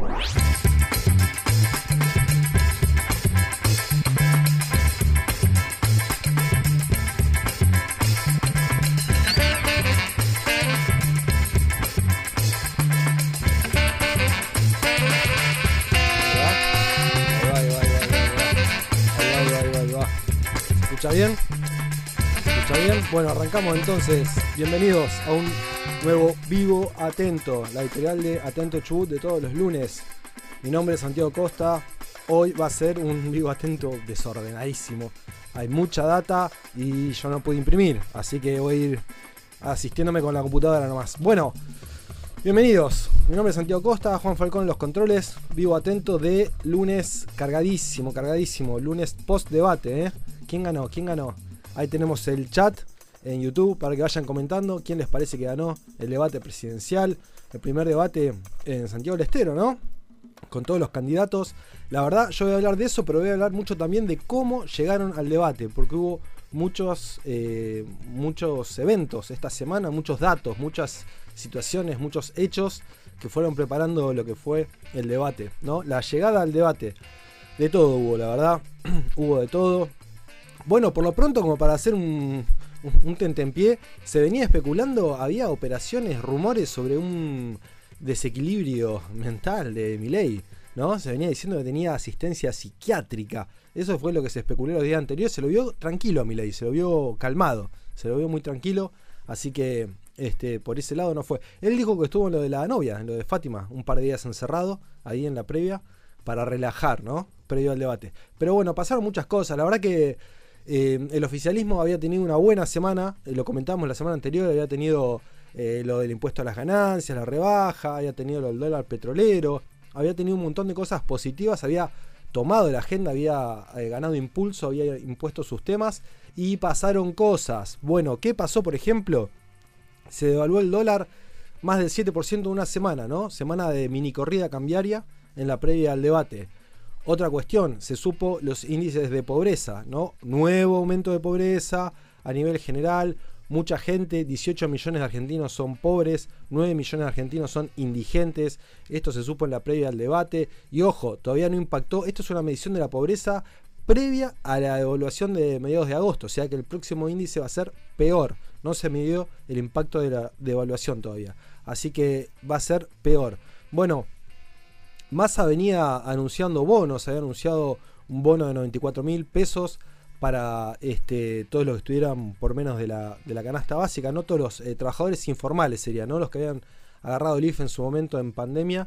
Thank you. Bueno, arrancamos entonces. Bienvenidos a un nuevo Vivo Atento, la editorial de Atento Chubut de todos los lunes. Mi nombre es Santiago Costa. Hoy va a ser un Vivo Atento desordenadísimo. Hay mucha data y yo no puedo imprimir, así que voy a ir asistiéndome con la computadora nomás. Bueno, Bienvenidos, mi nombre es Santiago Costa, Juan Falcón en los controles, vivo atento de lunes cargadísimo, cargadísimo, lunes post debate, ¿eh? ¿Quién ganó? ¿Quién ganó? Ahí tenemos el chat en YouTube para que vayan comentando quién les parece que ganó el debate presidencial, el primer debate en Santiago del Estero, ¿no? Con todos los candidatos. La verdad, yo voy a hablar de eso, pero voy a hablar mucho también de cómo llegaron al debate, porque hubo muchos, eh, muchos eventos esta semana, muchos datos, muchas situaciones, muchos hechos que fueron preparando lo que fue el debate, ¿no? La llegada al debate. De todo hubo, la verdad. hubo de todo. Bueno, por lo pronto, como para hacer un, un, tentempié, se venía especulando, había operaciones, rumores sobre un desequilibrio mental de Milei, ¿no? Se venía diciendo que tenía asistencia psiquiátrica. Eso fue lo que se especuló los días anteriores. Se lo vio tranquilo a Milei, se lo vio calmado, se lo vio muy tranquilo. Así que este, por ese lado no fue. Él dijo que estuvo en lo de la novia, en lo de Fátima, un par de días encerrado, ahí en la previa, para relajar, ¿no? Previo al debate. Pero bueno, pasaron muchas cosas. La verdad que eh, el oficialismo había tenido una buena semana, eh, lo comentamos la semana anterior, había tenido eh, lo del impuesto a las ganancias, la rebaja, había tenido lo del dólar petrolero, había tenido un montón de cosas positivas, había tomado la agenda, había ganado impulso, había impuesto sus temas y pasaron cosas. Bueno, ¿qué pasó por ejemplo? Se devaluó el dólar más del 7% en una semana, ¿no? Semana de mini corrida cambiaria en la previa al debate. Otra cuestión, se supo los índices de pobreza, ¿no? Nuevo aumento de pobreza a nivel general, mucha gente, 18 millones de argentinos son pobres, 9 millones de argentinos son indigentes, esto se supo en la previa al debate, y ojo, todavía no impactó, esto es una medición de la pobreza previa a la evaluación de mediados de agosto, o sea que el próximo índice va a ser peor, no se midió el impacto de la devaluación todavía, así que va a ser peor. Bueno, Massa venía anunciando bonos, había anunciado un bono de 94 mil pesos para este, todos los que estuvieran por menos de la, canasta básica, no todos los eh, trabajadores informales serían, ¿no? los que habían agarrado el IFE en su momento en pandemia.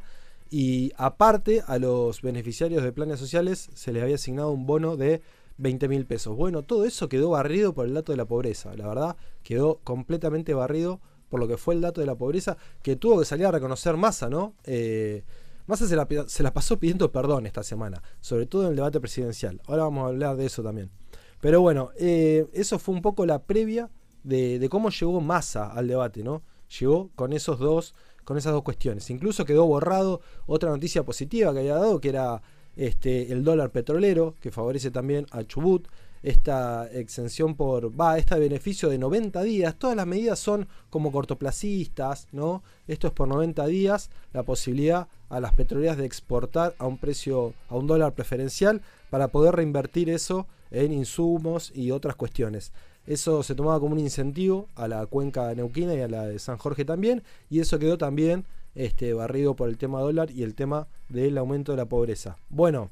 Y aparte a los beneficiarios de planes sociales se les había asignado un bono de 20 mil pesos. Bueno, todo eso quedó barrido por el dato de la pobreza. La verdad, quedó completamente barrido por lo que fue el dato de la pobreza que tuvo que salir a reconocer Massa, ¿no? Eh, Massa se la, pasó pidiendo perdón esta semana, sobre todo en el debate presidencial. Ahora vamos a hablar de eso también. Pero bueno, eh, eso fue un poco la previa de, cómo llegó Massa al debate, ¿no? Llegó con esos dos, con esas dos cuestiones. Incluso quedó borrado otra noticia positiva que había dado, que era este, el dólar petrolero, que favorece también a Chubut esta exención por, va, este beneficio de 90 días. Todas las medidas son como cortoplacistas, ¿no? Esto es por 90 días, la posibilidad a las petroleras de exportar a un precio, a un dólar preferencial para poder reinvertir eso en insumos y otras cuestiones. Eso se tomaba como un incentivo a la cuenca neuquina y a la de San Jorge también, y eso quedó también este, barrido por el tema dólar y el tema del aumento de la pobreza. Bueno,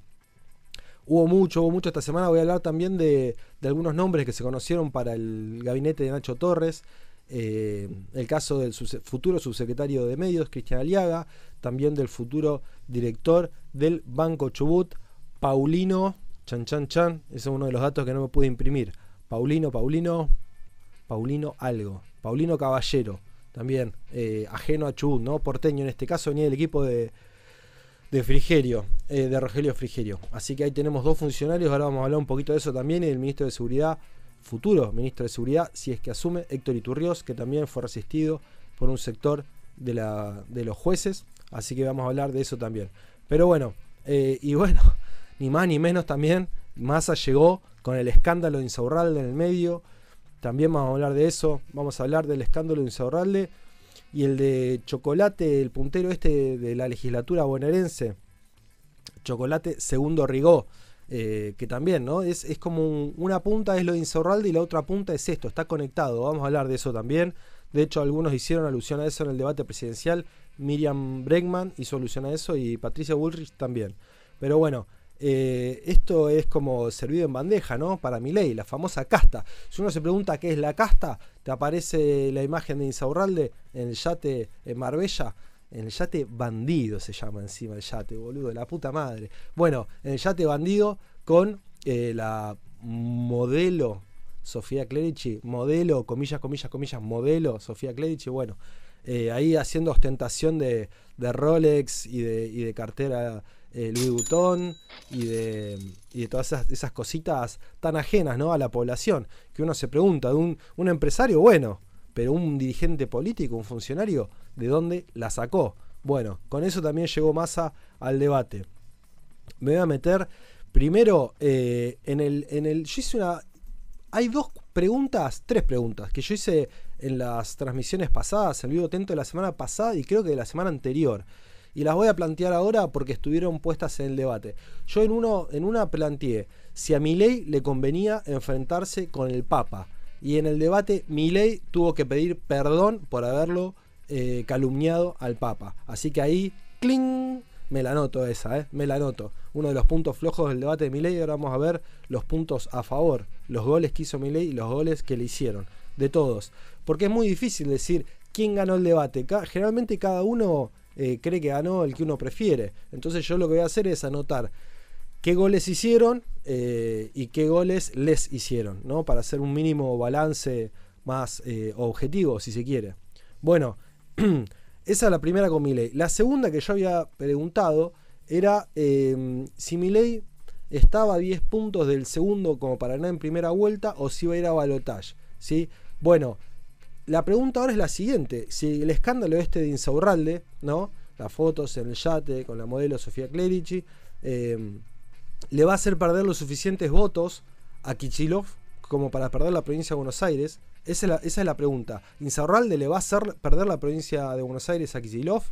Hubo mucho, hubo mucho esta semana. Voy a hablar también de, algunos nombres que se conocieron para el gabinete de Nacho Torres. Eh, el caso del futuro subsecretario de Medios, Cristian Aliaga. También del futuro director del Banco Chubut, Paulino. Chan, chan, chan. Ese es uno de los datos que no me pude imprimir. Paulino, Paulino. Paulino algo. Paulino Caballero. También eh, ajeno a Chubut, ¿no? Porteño en este caso, venía del equipo de, de Frigerio, eh, de Rogelio Frigerio. Así que ahí tenemos dos funcionarios, ahora vamos a hablar un poquito de eso también, y el ministro de Seguridad, futuro ministro de Seguridad, si es que asume, Héctor Iturrios, que también fue resistido por un sector de, la, de los jueces, así que vamos a hablar de eso también. Pero bueno, eh, y bueno, ni más ni menos también, Massa llegó con el escándalo de Insaurralde en el medio, también vamos a hablar de eso, vamos a hablar del escándalo de Insaurralde y el de Chocolate, el puntero este de la legislatura bonaerense, Chocolate Segundo Rigó, eh, que también, ¿no? Es, es como una punta es lo de Insaurralde y la otra punta es esto, está conectado, vamos a hablar de eso también. De hecho, algunos hicieron alusión a eso en el debate presidencial. Miriam Bregman hizo alusión a eso y Patricia Bullrich también. Pero bueno, eh, esto es como servido en bandeja, ¿no? Para mi ley, la famosa casta. Si uno se pregunta qué es la casta, te aparece la imagen de Insaurralde en el yate en Marbella. En el yate bandido se llama encima el yate, boludo, la puta madre. Bueno, en el yate bandido con eh, la modelo Sofía Clerici, modelo, comillas, comillas, comillas, modelo Sofía Clerici, bueno, eh, ahí haciendo ostentación de, Rolex de, y de cartera eh, Louis y de, y de todas esas, cositas tan ajenas ¿no? a la población, que uno se pregunta, de un, un empresario, bueno, pero un dirigente político, un funcionario, ¿de dónde la sacó? Bueno, con eso también llegó Massa al debate. Me voy a meter primero eh, en, el, en el... Yo hice una... Hay dos preguntas, tres preguntas, que yo hice en las transmisiones pasadas, el vivo atento de la semana pasada y creo que de la semana anterior y las voy a plantear ahora porque estuvieron puestas en el debate. Yo en, uno, en una planteé si a Milei le convenía enfrentarse con el Papa. Y en el debate Milei tuvo que pedir perdón por haberlo eh, calumniado al Papa. Así que ahí, ¡cling! Me la noto esa, ¿eh? Me la noto. Uno de los puntos flojos del debate de Milei. Ahora vamos a ver los puntos a favor. Los goles que hizo Milei y los goles que le hicieron. De todos. Porque es muy difícil decir quién ganó el debate. generalmente cada uno eh, cree que ganó el que uno prefiere. Entonces yo lo que voy a hacer es anotar qué goles hicieron eh, y qué goles les hicieron, ¿no? Para hacer un mínimo balance más eh, objetivo, si se quiere. Bueno, esa es la primera con Milei. La segunda que yo había preguntado era si Milei estaba a 10 puntos del segundo como para ganar en primera vuelta o si iba a ir a balotage. ¿sí? Bueno, la pregunta ahora es la siguiente: si el escándalo este de Insaurralde, ¿no? Las fotos en el yate con la modelo Sofía Clerici, em, le va a hacer perder los suficientes votos a Kichilov como para perder la provincia de Buenos Aires. Esa es la, pregunta. ¿Insaurralde le va a hacer perder la provincia de Buenos Aires a Kichilov?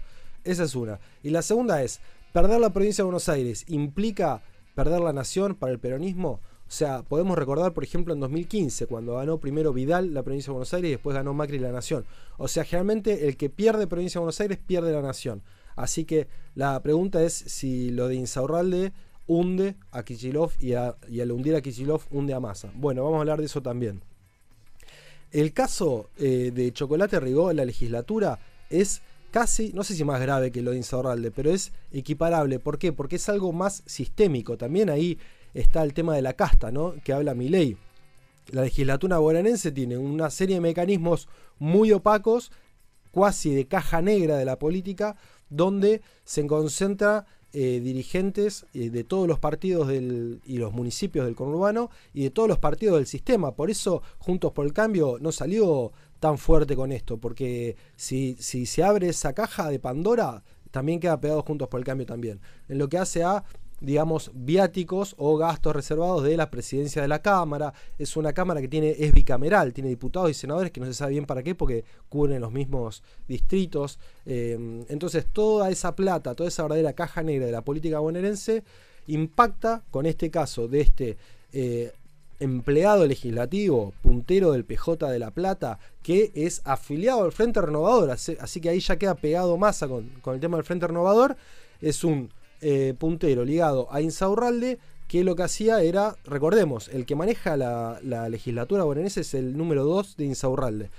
Esa es una. Y la segunda es: ¿perder la provincia de Buenos Aires implica perder la nación para el peronismo? O sea, podemos recordar, por ejemplo, en 2015, cuando ganó primero Vidal la provincia de Buenos Aires y después ganó Macri la Nación. O sea, generalmente el que pierde provincia de Buenos Aires pierde la Nación. Así que la pregunta es si lo de Insaurralde hunde a Kichilov y, al hundir a Kichilov hunde a Massa. Bueno, vamos a hablar de eso también. El caso eh, de Chocolate Rigó en la legislatura es casi, no sé si más grave que lo de Insaurralde, pero es equiparable. ¿Por qué? Porque es algo más sistémico. También ahí está el tema de la casta, ¿no? Que habla mi ley. La legislatura bonaerense tiene una serie de mecanismos muy opacos, cuasi de caja negra de la política, donde se concentra eh, dirigentes eh, de todos los partidos y los municipios del conurbano y de todos los partidos del sistema. Por eso Juntos por el Cambio no salió tan fuerte con esto, porque si, si se abre esa caja de Pandora, también queda pegado Juntos por el Cambio también. En lo que hace a digamos, viáticos o gastos reservados de la presidencia de la Cámara. Es una Cámara que tiene, es bicameral, tiene diputados y senadores que no se sabe bien para qué porque cubren los mismos distritos. Em, entonces toda esa plata, toda esa verdadera caja negra de la política bonaerense impacta con este caso de este eh, empleado legislativo, puntero del PJ de La Plata, que es afiliado al Frente Renovador. Así, que ahí ya queda pegado masa con, con el tema del Frente Renovador. Es un eh, puntero ligado a Insaurralde, que lo que hacía era, recordemos, el que maneja la, legislatura bonaerense es el número 2 de Insaurralde.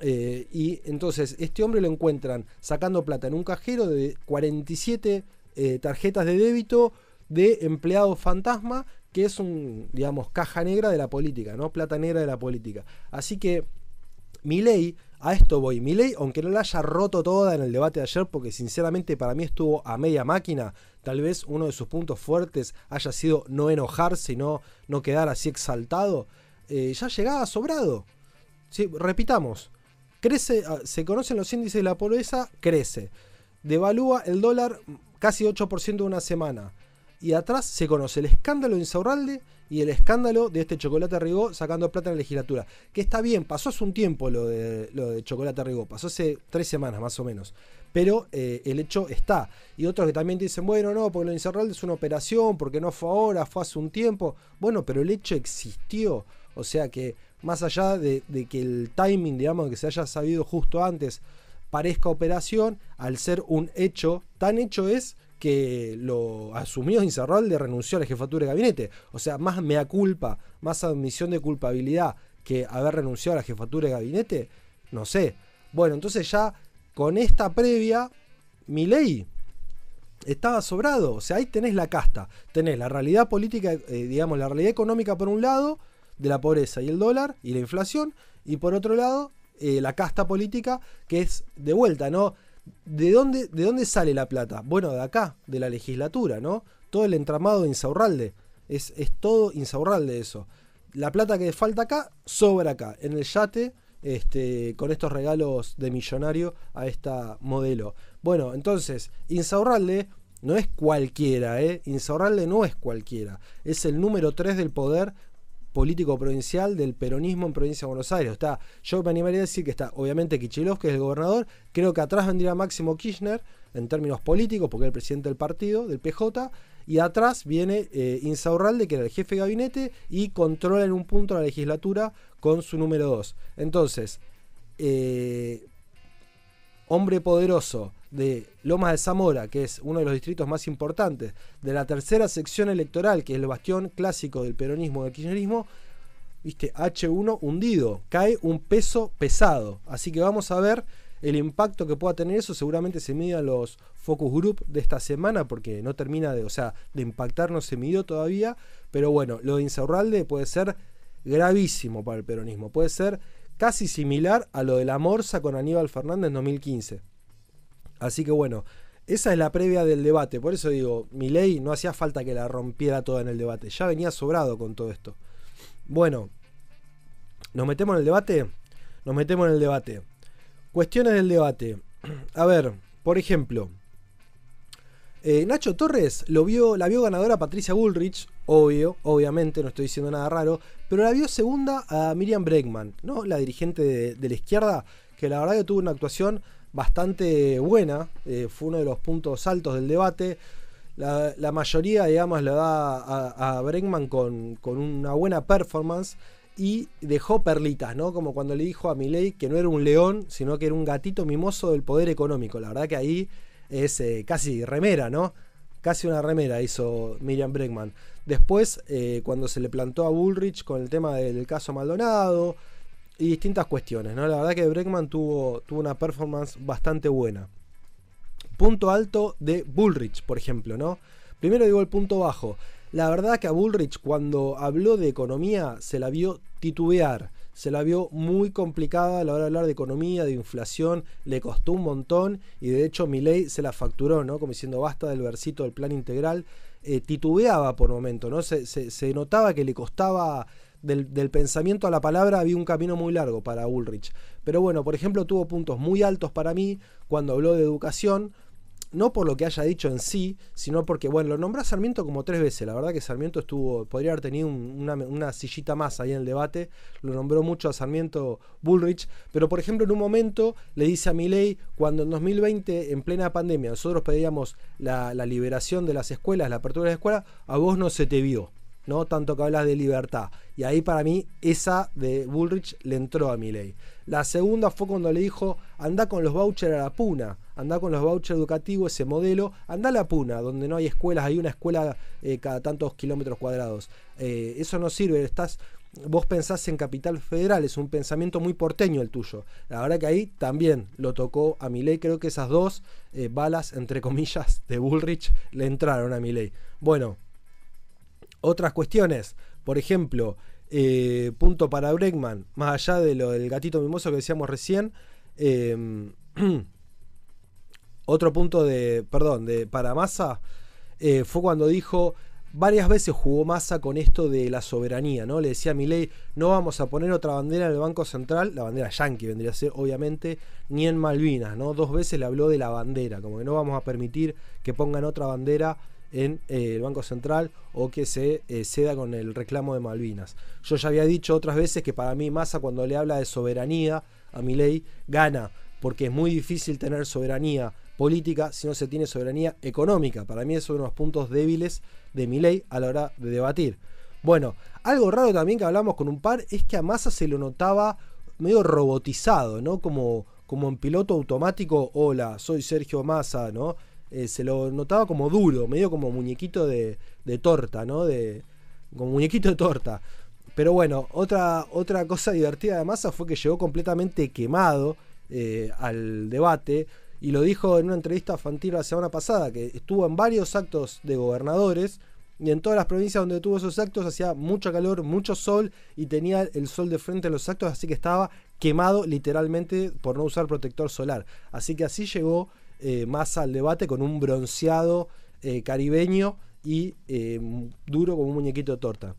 Eh, y entonces este hombre lo encuentran sacando plata en un cajero de 47 eh, tarjetas de débito de empleado fantasma, que es un, digamos, caja negra de la política, ¿no? Plata negra de la política. Así que mi ley a esto voy. ley aunque no la haya roto toda en el debate de ayer, porque sinceramente para mí estuvo a media máquina, tal vez uno de sus puntos fuertes haya sido no enojarse y no, quedar así exaltado, eh, ya llegaba sobrado. Sí, repitamos, crece, ah, se conocen los índices de la pobreza, crece. Devalúa el dólar casi 8% de una semana. y atrás se conoce el escándalo de Insaurralde y el escándalo de este Chocolate Rigó sacando plata en la legislatura. Que está bien, pasó hace un tiempo lo de, lo de Chocolate Rigó, pasó hace tres semanas más o menos. Pero eh, el hecho está. Y otros que también dicen, bueno, no, porque lo de Insaurralde es una operación, porque no fue ahora, fue hace un tiempo. Bueno, pero el hecho existió. O sea que más allá de, que el timing, digamos, que se haya sabido justo antes, parezca operación, al ser un hecho, tan hecho es que lo asumió Insaurralde renunció a la jefatura de gabinete. O sea, más mea culpa, más admisión de culpabilidad que haber renunciado a la jefatura de gabinete, no sé. Bueno, entonces ya con esta previa, mi ley estaba sobrado. O sea, ahí tenés la casta. Tenés la realidad política, eh, digamos, la realidad económica por un lado, de la pobreza y el dólar y la inflación, y por otro lado, eh, la casta política, que es de vuelta, ¿no? ¿De dónde, ¿De dónde sale la plata? Bueno, de acá, de la legislatura, ¿no? Todo el entramado de Insaurralde. Es, es todo Insaurralde eso. La plata que falta acá, sobra acá, en el yate, este, con estos regalos de millonario a esta modelo. Bueno, entonces, Insaurralde no es cualquiera, ¿eh? Insaurralde no es cualquiera. Es el número 3 del poder político provincial del peronismo en provincia de Buenos Aires. Está, yo me animaría a decir que está obviamente Kichilov, que es el gobernador, creo que atrás vendría Máximo Kirchner en términos políticos, porque es el presidente del partido, del PJ, y atrás viene eh, Insaurralde, que era el jefe de gabinete, y controla en un punto la legislatura con su número 2. Entonces, eh, hombre poderoso, de Lomas de Zamora, que es uno de los distritos más importantes, de la tercera sección electoral, que es el bastión clásico del peronismo y del kirchnerismo, viste, H1 hundido, cae un peso pesado. Así que vamos a ver el impacto que pueda tener eso. Seguramente se midan los focus group de esta semana, porque no termina de, o sea, de impactar, no se midió todavía. Pero bueno, lo de Insaurralde puede ser gravísimo para el peronismo. Puede ser casi similar a lo de la Morsa con Aníbal Fernández en 2015. Así que bueno, esa es la previa del debate. Por eso digo, mi ley no hacía falta que la rompiera toda en el debate. Ya venía sobrado con todo esto. Bueno, ¿nos metemos en el debate? Nos metemos en el debate. Cuestiones del debate. A ver, por ejemplo, eh, Nacho Torres lo vio, la vio ganadora Patricia Bullrich, obvio, obviamente, no estoy diciendo nada raro, pero la vio segunda a Miriam Bregman, ¿no? La dirigente de, la izquierda, que la verdad que tuvo una actuación bastante buena, eh, fue uno de los puntos altos del debate. La, mayoría, digamos, la da a, a Bregman con, una buena performance y dejó perlitas, ¿no? Como cuando le dijo a Milei que no era un león, sino que era un gatito mimoso del poder económico. La verdad que ahí es eh, casi remera, ¿no? Casi una remera hizo Miriam Bregman. Después, eh, cuando se le plantó a Bullrich con el tema del caso Maldonado, y distintas cuestiones. ¿no? La verdad que Breckman tuvo, tuvo una performance bastante buena. Punto alto de Bullrich, por ejemplo. ¿no? Primero digo el punto bajo. La verdad que a Bullrich cuando habló de economía se la vio titubear. Se la vio muy complicada a la hora de hablar de economía, de inflación, le costó un montón y de hecho Milei se la facturó, ¿no? Como diciendo basta del versito del plan integral. Eh, titubeaba por momento, ¿no? Se, se, notaba que le costaba del, pensamiento a la palabra había un camino muy largo para Ulrich. Pero bueno, por ejemplo, tuvo puntos muy altos para mí cuando habló de educación. No por lo que haya dicho en sí, sino porque, bueno, lo nombró a Sarmiento como tres veces. La verdad que Sarmiento estuvo, podría haber tenido una, sillita más ahí en el debate. Lo nombró mucho a Sarmiento Bullrich. Pero, por ejemplo, en un momento le dice a Milei, cuando en 2020, en plena pandemia, nosotros pedíamos la, liberación de las escuelas, la apertura de las escuelas, a vos no se te vio. ¿no? Tanto que hablas de libertad. Y ahí para mí esa de Bullrich le entró a mi ley. La segunda fue cuando le dijo, anda con los vouchers a la puna, anda con los vouchers educativos, ese modelo, anda a la puna, donde no hay escuelas, hay una escuela eh, cada tantos kilómetros cuadrados. Eh, eso no sirve, estás... Vos pensás en Capital Federal, es un pensamiento muy porteño el tuyo. La verdad que ahí también lo tocó a mi ley. Creo que esas dos eh, balas, entre comillas, de Bullrich le entraron a mi ley. Bueno, otras cuestiones, por ejemplo, eh, punto para Bregman, más allá de lo del gatito mimoso que decíamos recién, em, otro punto de, perdón, de para Massa eh, fue cuando dijo, varias veces jugó Massa con esto de la soberanía, ¿no? Le decía a Milei, no vamos a poner otra bandera en el Banco Central, la bandera yankee vendría a ser, obviamente, ni en Malvinas, ¿no? Dos veces le habló de la bandera, como que no vamos a permitir que pongan otra bandera en eh, el Banco Central o que se eh, ceda con el reclamo de Malvinas. Yo ya había dicho otras veces que para mí Massa cuando le habla de soberanía a mi ley gana, porque es muy difícil tener soberanía política si no se tiene soberanía económica. Para mí es uno de los puntos débiles de mi ley a la hora de debatir. Bueno, algo raro también que hablamos con un par es que a Massa se lo notaba medio robotizado, ¿no? Como, como en piloto automático, hola, soy Sergio Massa, ¿no? Eh, se lo notaba como duro, medio como muñequito de, torta, ¿no? De, como muñequito de torta. Pero bueno, otra, otra cosa divertida de Massa fue que llegó completamente quemado eh, al debate y lo dijo en una entrevista a la semana pasada, que estuvo en varios actos de gobernadores y en todas las provincias donde tuvo esos actos hacía mucho calor, mucho sol y tenía el sol de frente en los actos, así que estaba quemado literalmente por no usar protector solar. Así que así llegó eh, más al debate con un bronceado eh, caribeño y eh, duro como un muñequito de torta.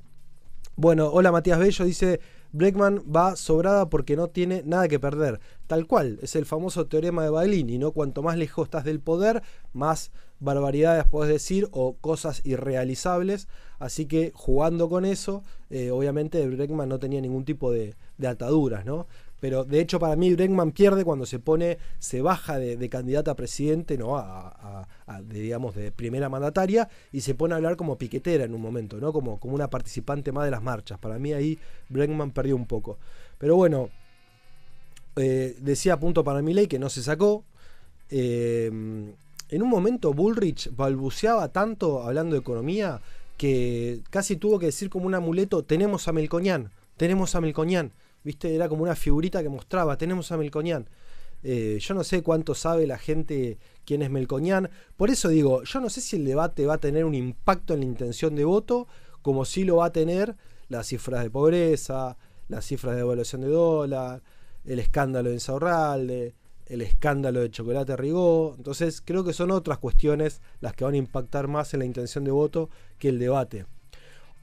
Bueno, hola Matías Bello, dice, Breckman va sobrada porque no tiene nada que perder. Tal cual, es el famoso teorema de Baglini, ¿no? Cuanto más lejos estás del poder, más barbaridades puedes decir o cosas irrealizables. Así que jugando con eso, obviamente Breckman no tenía ningún tipo de, de ataduras, ¿no? Pero de hecho para mí Bregman pierde cuando se pone, se baja de, candidata a presidente, ¿no? A, de, digamos, de primera mandataria y se pone a hablar como piquetera en un momento, ¿no? Como, como una participante más de las marchas. Para mí ahí Bregman perdió un poco. Pero bueno, eh, decía punto para mi ley que no se sacó. Eh, en un momento Bullrich balbuceaba tanto hablando de economía que casi tuvo que decir como un amuleto, tenemos a Melcoñán, tenemos a Melcoñán. ¿Viste? Era como una figurita que mostraba, tenemos a Melcoñán. Eh, yo no sé cuánto sabe la gente quién es Melcoñán. Por eso digo, yo no sé si el debate va a tener un impacto en la intención de voto, como si lo va a tener las cifras de pobreza, las cifras de devaluación de dólar, el escándalo de Insaurralde, el escándalo de Chocolate Rigó. Entonces creo que son otras cuestiones las que van a impactar más en la intención de voto que el debate.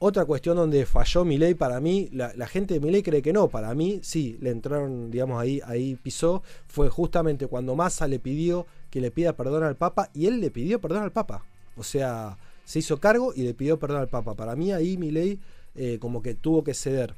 Otra cuestión donde falló ley para mí, la, gente de ley cree que no, para mí sí, le entraron, digamos, ahí, ahí pisó, fue justamente cuando Massa le pidió que le pida perdón al Papa y él le pidió perdón al Papa. O sea, se hizo cargo y le pidió perdón al Papa. Para mí ahí Milei eh, como que tuvo que ceder.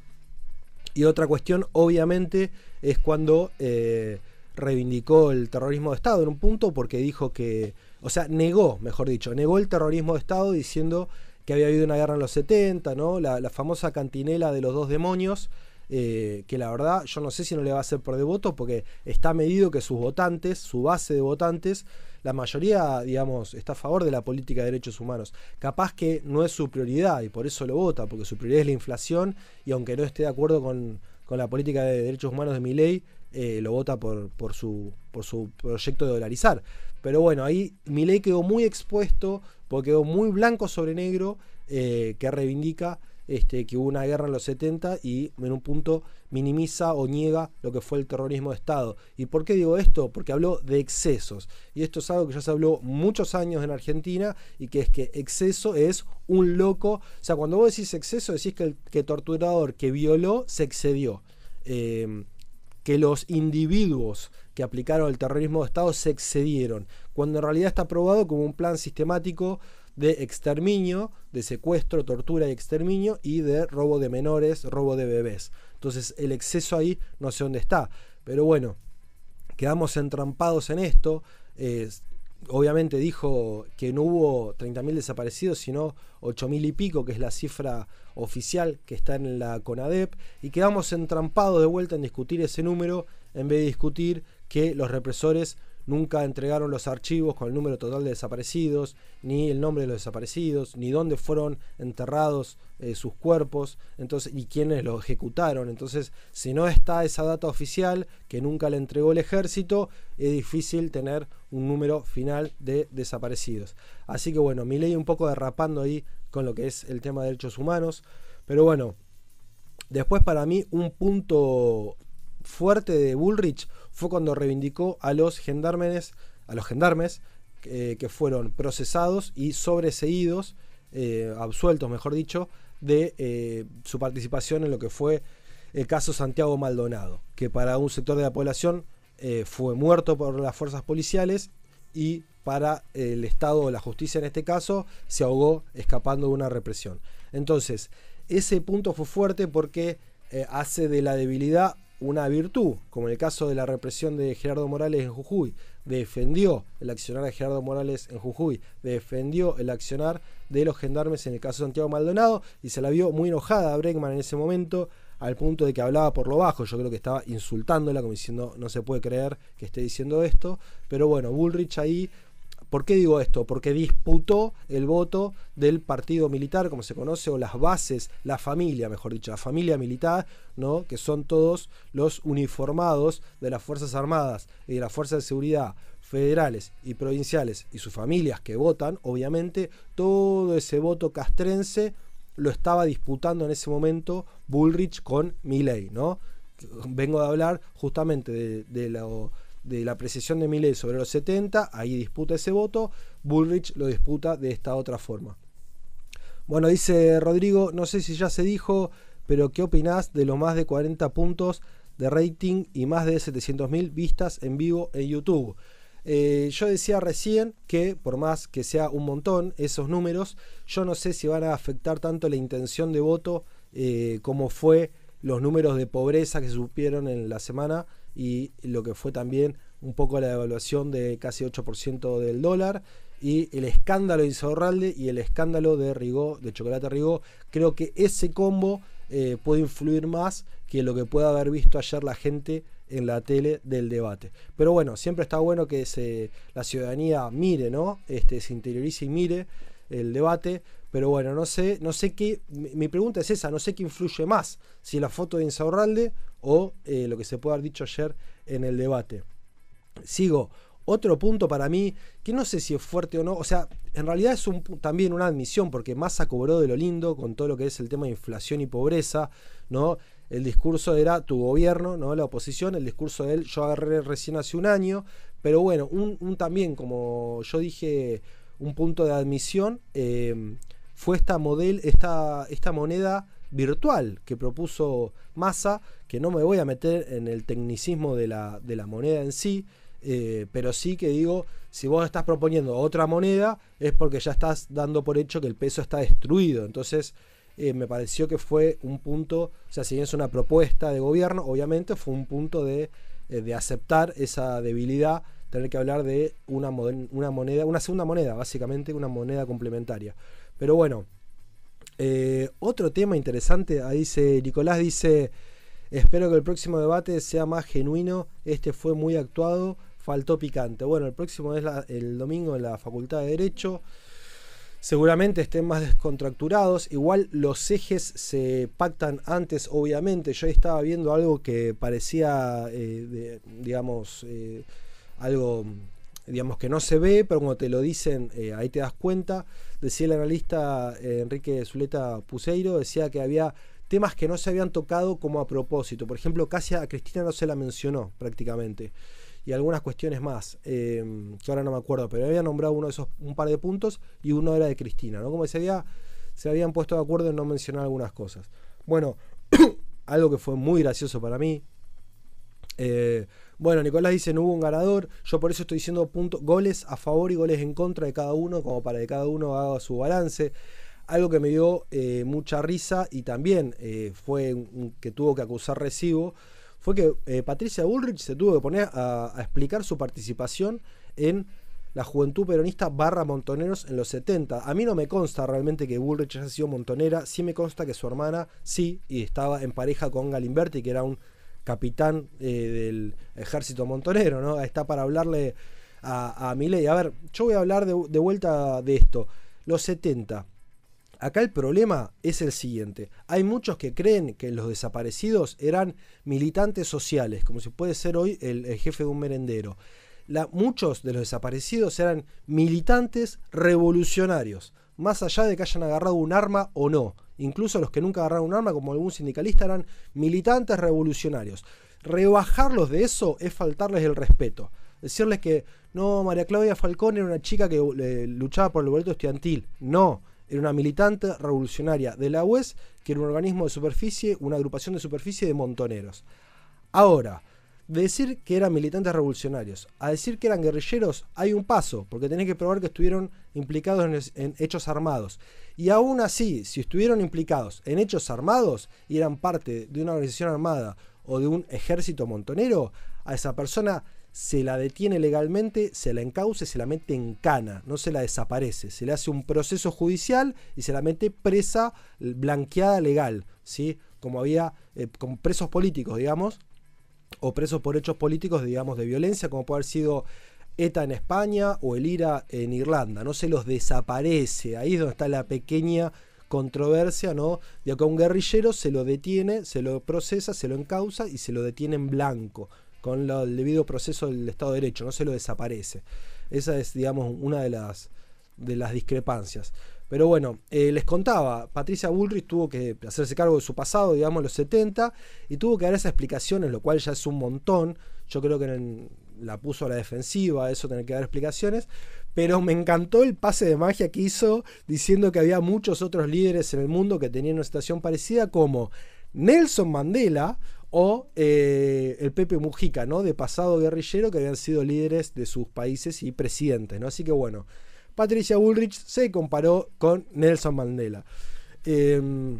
Y otra cuestión, obviamente, es cuando eh, reivindicó el terrorismo de Estado en un punto porque dijo que, o sea, negó, mejor dicho, negó el terrorismo de Estado diciendo que había habido una guerra en los 70, ¿no? La, famosa cantinela de los dos demonios, eh, que la verdad yo no sé si no le va a hacer por devoto, porque está medido que sus votantes, su base de votantes, la mayoría, digamos, está a favor de la política de derechos humanos. Capaz que no es su prioridad y por eso lo vota, porque su prioridad es la inflación y aunque no esté de acuerdo con, la política de derechos humanos de mi ley, eh, lo vota por, por, su, por su proyecto de dolarizar. Pero bueno, ahí mi ley quedó muy expuesto porque quedó muy blanco sobre negro eh, que reivindica este, que hubo una guerra en los 70 y en un punto minimiza o niega lo que fue el terrorismo de Estado. ¿Y por qué digo esto? Porque habló de excesos. Y esto es algo que ya se habló muchos años en Argentina y que es que exceso es un loco. O sea, cuando vos decís exceso, decís que el que torturador que violó se excedió. Eh, que los individuos que aplicaron el terrorismo de Estado se excedieron cuando en realidad está probado como un plan sistemático de exterminio, de secuestro, tortura y exterminio y de robo de menores, robo de bebés. Entonces el exceso ahí no sé dónde está. Pero bueno, quedamos entrampados en esto. obviamente dijo que no hubo 30.000 desaparecidos, sino 8.000 y pico, que es la cifra oficial que está en la CONADEP. Y quedamos entrampados de vuelta en discutir ese número en vez de discutir que los represores nunca entregaron los archivos con el número total de desaparecidos, ni el nombre de los desaparecidos, ni dónde fueron enterrados eh, sus cuerpos, entonces, y quiénes los ejecutaron. Entonces, si no está esa data oficial que nunca le entregó el ejército, es difícil tener un número final de desaparecidos. Así que bueno, mi ley un poco derrapando ahí con lo que es el tema de derechos humanos, pero bueno, después para mí un punto fuerte de Bullrich fue cuando reivindicó a los gendarmes, a los gendarmes eh, que fueron procesados y sobreseídos, eh, absueltos mejor dicho, de eh, su participación en lo que fue el caso Santiago Maldonado, que para un sector de la población fue muerto por las fuerzas policiales y para el Estado o la justicia en este caso, se ahogó escapando de una represión. Entonces, ese punto fue fuerte porque hace de la debilidad una virtud, como en el caso de la represión de Gerardo Morales en Jujuy, defendió el accionar de Gerardo Morales en Jujuy, defendió el accionar de los gendarmes en el caso de Santiago Maldonado. Y se la vio muy enojada a Bregman en ese momento al punto de que hablaba por lo bajo, yo creo que estaba insultándola como diciendo no se puede creer que esté diciendo esto, pero bueno, Bullrich ahí ¿Por qué digo esto? Porque disputó el voto del partido militar, como se conoce, o las bases, la familia, mejor dicho, la familia militar, ¿no? que son todos los uniformados de las Fuerzas Armadas y de las Fuerzas de Seguridad federales y provinciales y sus familias que votan, obviamente, todo ese voto castrense lo estaba disputando en ese momento Bullrich con Milley, ¿no? Vengo de hablar justamente de, de lo de la precisión de Milley sobre los 70, ahí disputa ese voto, Bullrich lo disputa de esta otra forma. Bueno, dice Rodrigo, no sé si ya se dijo, pero ¿qué opinás de los más de 40 puntos de rating y más de 700.000 vistas en vivo en YouTube? Eh, yo decía recién que por más que sea un montón esos números, yo no sé si van a afectar tanto la intención de voto eh, como fue los números de pobreza que supieron en la semana y lo que fue también un poco la devaluación de casi 8% del dólar y el escándalo de Insaurralde y el escándalo de Rigó, de Chocolate Rigó, creo que ese combo eh, puede influir más que lo que pueda haber visto ayer la gente en la tele del debate. Pero bueno, siempre está bueno que se, la ciudadanía mire, ¿no? Este, se interiorice y mire el debate. Pero bueno, no sé, no sé qué. Mi, pregunta es esa, no sé qué influye más, si la foto de Insaurralde o eh, lo que se puede haber dicho ayer en el debate. Sigo. Otro punto para mí, que no sé si es fuerte o no, o sea, en realidad es un, también una admisión, porque Massa cobró de lo lindo con todo lo que es el tema de inflación y pobreza, ¿no? El discurso era tu gobierno, ¿no? La oposición, el discurso de él, yo agarré recién hace un año, pero bueno, un, también, como yo dije, un punto de admisión, eh, fue esta, model, esta, esta moneda virtual que propuso Massa, que no me voy a meter en el tecnicismo de la, de la moneda en sí, eh, pero sí que digo, si vos estás proponiendo otra moneda, es porque ya estás dando por hecho que el peso está destruido. Entonces, eh, me pareció que fue un punto, o sea, si bien es una propuesta de gobierno, obviamente fue un punto de, eh, de aceptar esa debilidad, tener que hablar de una, una moneda, una segunda moneda, básicamente una moneda complementaria. Pero bueno, eh, otro tema interesante, ahí dice Nicolás, dice, espero que el próximo debate sea más genuino, este fue muy actuado, faltó picante. Bueno, el próximo es el domingo en la Facultad de Derecho. Seguramente estén más descontracturados. Igual los ejes se pactan antes, obviamente. Yo estaba viendo algo que parecía, eh, digamos, eh, algo digamos que no se ve, pero cuando te lo dicen, eh, ahí te das cuenta. Decía el analista eh, Enrique Zuleta Puseiro, decía que había temas que no se habían tocado como a propósito. Por ejemplo, casi a Cristina no se la mencionó prácticamente. Y algunas cuestiones más, em, que ahora no me acuerdo, pero había nombrado uno de esos, un par de puntos y uno era de Cristina, ¿no? Como se, había, se habían puesto de acuerdo en no mencionar algunas cosas. Bueno, algo que fue muy gracioso para mí. Eh, bueno, Nicolás dice no hubo un ganador. Yo por eso estoy diciendo puntos, goles a favor y goles en contra de cada uno, como para que cada uno haga su balance. Algo que me dio eh, mucha risa y también eh, fue que tuvo que acusar recibo fue que Patricia Bullrich se tuvo que poner a, explicar su participación en la juventud peronista barra montoneros en los 70. A mí no me consta realmente que Bullrich haya sido montonera, sí me consta que su hermana sí, y estaba en pareja con Galimberti, que era un capitán eh, del ejército montonero, ¿no? Está para hablarle a, a Milei. A ver, yo voy a hablar de, vuelta de esto. Los 70. Acá el problema es el siguiente. Hay muchos que creen que los desaparecidos eran militantes sociales, como si puede ser hoy el, jefe de un merendero. muchos de los desaparecidos eran militantes revolucionarios, más allá de que hayan agarrado un arma o no. Incluso los que nunca agarraron un arma, como algún sindicalista, eran militantes revolucionarios. Rebajarlos de eso es faltarles el respeto. Decirles que no, María Claudia Falcón era una chica que eh, luchaba por el boleto estudiantil. No, era una militante revolucionaria de la UES, que era un organismo de superficie, una agrupación de superficie de montoneros. Ahora, de decir que eran militantes revolucionarios a decir que eran guerrilleros hay un paso, porque tenés que probar que estuvieron implicados en, hechos armados. Y aún así, si estuvieron implicados en hechos armados y eran parte de una organización armada o de un ejército montonero, a esa persona se la detiene legalmente, se la encauce, se la mete en cana, no se la desaparece, se le hace un proceso judicial y se la mete presa, blanqueada legal, ¿sí? Como había eh, con presos políticos, digamos, o presos por hechos políticos, digamos, de violencia, como puede haber sido ETA en España o el IRA en Irlanda. No se los desaparece. Ahí es donde está la pequeña controversia, ¿no? De que a un guerrillero se lo detiene, se lo procesa, se lo encausa y se lo detiene en blanco, con el debido proceso del Estado de Derecho, no se lo desaparece. Esa es, digamos, una de las, de las discrepancias. Pero bueno, eh, les contaba, Patricia Bullrich tuvo que hacerse cargo de su pasado, digamos, los 70, y tuvo que dar esas explicaciones, lo cual ya es un montón. Yo creo que la puso a la defensiva, eso tener que dar explicaciones. Pero me encantó el pase de magia que hizo diciendo que había muchos otros líderes en el mundo que tenían una situación parecida, como Nelson Mandela o eh, el Pepe Mujica, ¿no? De pasado guerrillero que habían sido líderes de sus países y presidentes, ¿no? Así que bueno. Patricia Bullrich se comparó con Nelson Mandela. Em,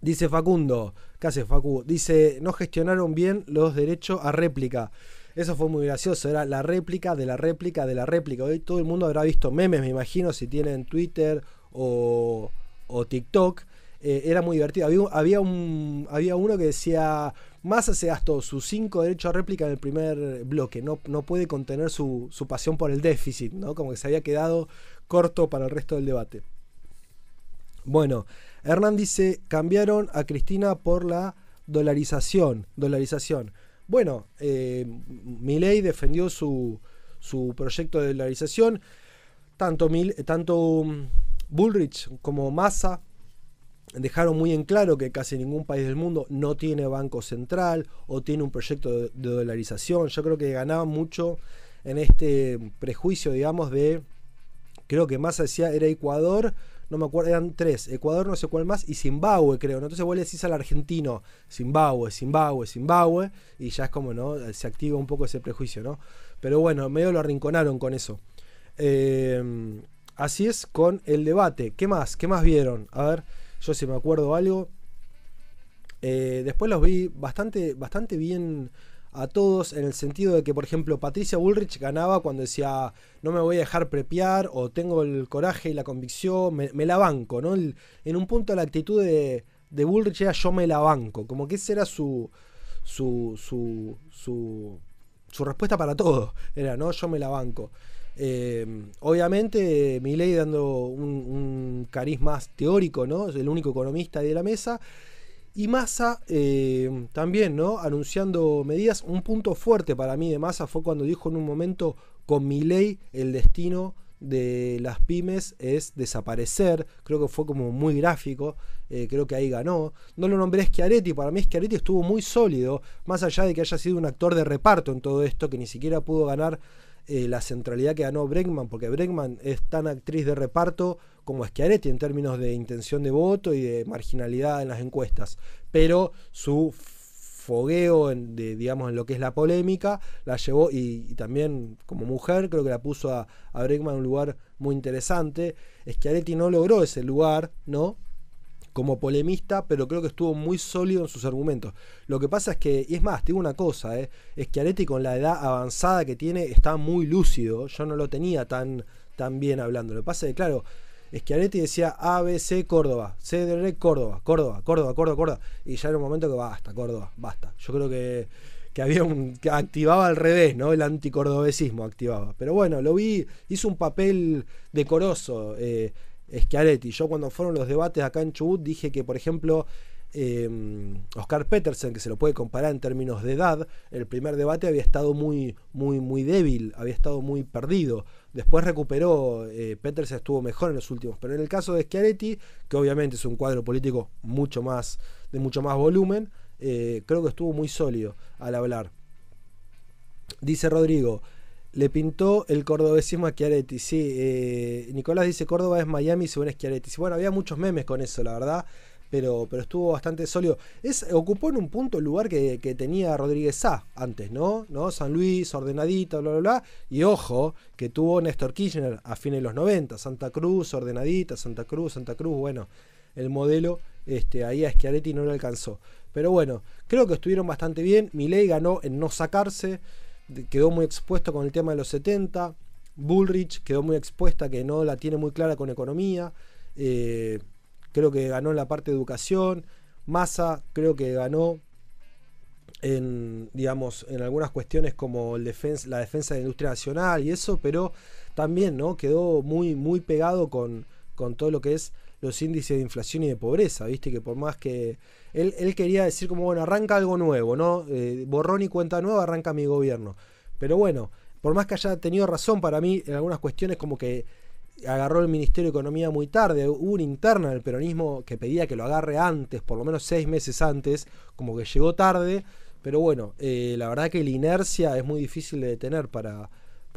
dice Facundo, ¿qué hace Facu? Dice, no gestionaron bien los derechos a réplica. Eso fue muy gracioso, era la réplica de la réplica de la réplica. Hoy todo el mundo habrá visto memes, me imagino, si tienen Twitter o, o TikTok. Eh, era muy divertido. Había, un, había uno que decía, Massa se gastó sus cinco derechos a réplica en el primer bloque. No, no puede contener su, pasión por el déficit, ¿no? Como que se había quedado corto para el resto del debate. Bueno, Hernán dice, cambiaron a Cristina por la dolarización. Dolarización. Bueno, eh, Milei defendió su, su, proyecto de dolarización. Tanto, tanto mm, Bullrich como Massa dejaron muy en claro que casi ningún país del mundo no tiene banco central o tiene un proyecto de, dolarización. Yo creo que ganaban mucho en este prejuicio, digamos, de, creo que más decía, era Ecuador, no me acuerdo, eran tres, Ecuador no sé cuál más, y Zimbabue, creo. Entonces vos le decís al argentino, Zimbabue, Zimbabue, Zimbabue, y ya es como, ¿no? Se activa un poco ese prejuicio, ¿no? Pero bueno, medio lo arrinconaron con eso. Eh, así es con el debate. ¿Qué más? ¿Qué más vieron? A ver. Yo si me acuerdo algo. Eh, después los vi bastante, bastante bien a todos en el sentido de que, por ejemplo, Patricia Bullrich ganaba cuando decía no me voy a dejar prepiar o tengo el coraje y la convicción, me, la banco, ¿no? en un punto la actitud de, de, Bullrich era yo me la banco, como que esa era su, su, su, su, respuesta para todo, era, ¿no? Yo me la banco. Eh, obviamente, Milei dando un, cariz más teórico, ¿no? Es el único economista de la mesa. Y Massa eh, también, ¿no? Anunciando medidas. Un punto fuerte para mí de Massa fue cuando dijo en un momento con Milei el destino de las pymes es desaparecer. Creo que fue como muy gráfico. Eh, creo que ahí ganó. No lo nombré Schiaretti. Para mí Schiaretti estuvo muy sólido. Más allá de que haya sido un actor de reparto en todo esto, que ni siquiera pudo ganar eh, la centralidad que ganó Bregman, porque Bregman es tan actriz de reparto como Schiaretti en términos de intención de voto y de marginalidad en las encuestas. Pero su fogueo en, de, digamos, en lo que es la polémica, la llevó y, también como mujer creo que la puso a, a Bregman en un lugar muy interesante. Schiaretti no logró ese lugar, ¿no? Como polemista, pero creo que estuvo muy sólido en sus argumentos. Lo que pasa es que, y es más, digo una cosa, eh, es que con la edad avanzada que tiene está muy lúcido. Yo no lo tenía tan, tan bien hablando. Lo que pasa es que, claro, Areti decía ABC Córdoba, CDR Córdoba, Córdoba, Córdoba, Córdoba, Córdoba. Y ya era un momento que basta, Córdoba, basta. Yo creo que, que había un. que activaba al revés, ¿no? El anticordobesismo activaba. Pero bueno, lo vi, hizo un papel decoroso. Eh, Schiaretti. Yo cuando fueron los debates acá en Chubut dije que, por ejemplo, eh, Oscar Petersen, que se lo puede comparar en términos de edad, el primer debate había estado muy, muy, muy débil, había estado muy perdido. Después recuperó, eh, Petersen estuvo mejor en los últimos. Pero en el caso de Schiaretti, que obviamente es un cuadro político mucho más, de mucho más volumen, eh, creo que estuvo muy sólido al hablar. Dice Rodrigo, le pintó el cordobesismo a Chiaretti. Sí, eh, Nicolás dice Córdoba es Miami según es Chiaretti. Bueno, había muchos memes con eso, la verdad. pero, pero estuvo bastante sólido. Es, ocupó en un punto el lugar que, tenía Rodríguez Sá antes, ¿no? ¿no? San Luis, ordenadito, bla, bla, bla. Y ojo, que tuvo Néstor Kirchner a fines de los 90. Santa Cruz, ordenadita, Santa Cruz, Santa Cruz, bueno, el modelo este, ahí a Schiaretti no lo alcanzó. Pero bueno, creo que estuvieron bastante bien. Milei ganó en no sacarse, quedó muy expuesto con el tema de los 70. Bullrich quedó muy expuesta, que no la tiene muy clara con economía. Eh, creo que ganó en la parte de educación. Massa creo que ganó en, digamos, en algunas cuestiones como la defensa de la industria nacional y eso, pero también ¿no? quedó muy, muy pegado con, con todo lo que es los índices de inflación y de pobreza, viste que por más que él, él quería decir como, bueno, arranca algo nuevo, ¿no? Eh, borrón y cuenta nueva, arranca mi gobierno. Pero bueno, por más que haya tenido razón para mí en algunas cuestiones como que agarró el Ministerio de Economía muy tarde, hubo una interna del peronismo que pedía que lo agarre antes, por lo menos seis meses antes, como que llegó tarde, pero bueno, eh, la verdad que la inercia es muy difícil de detener para,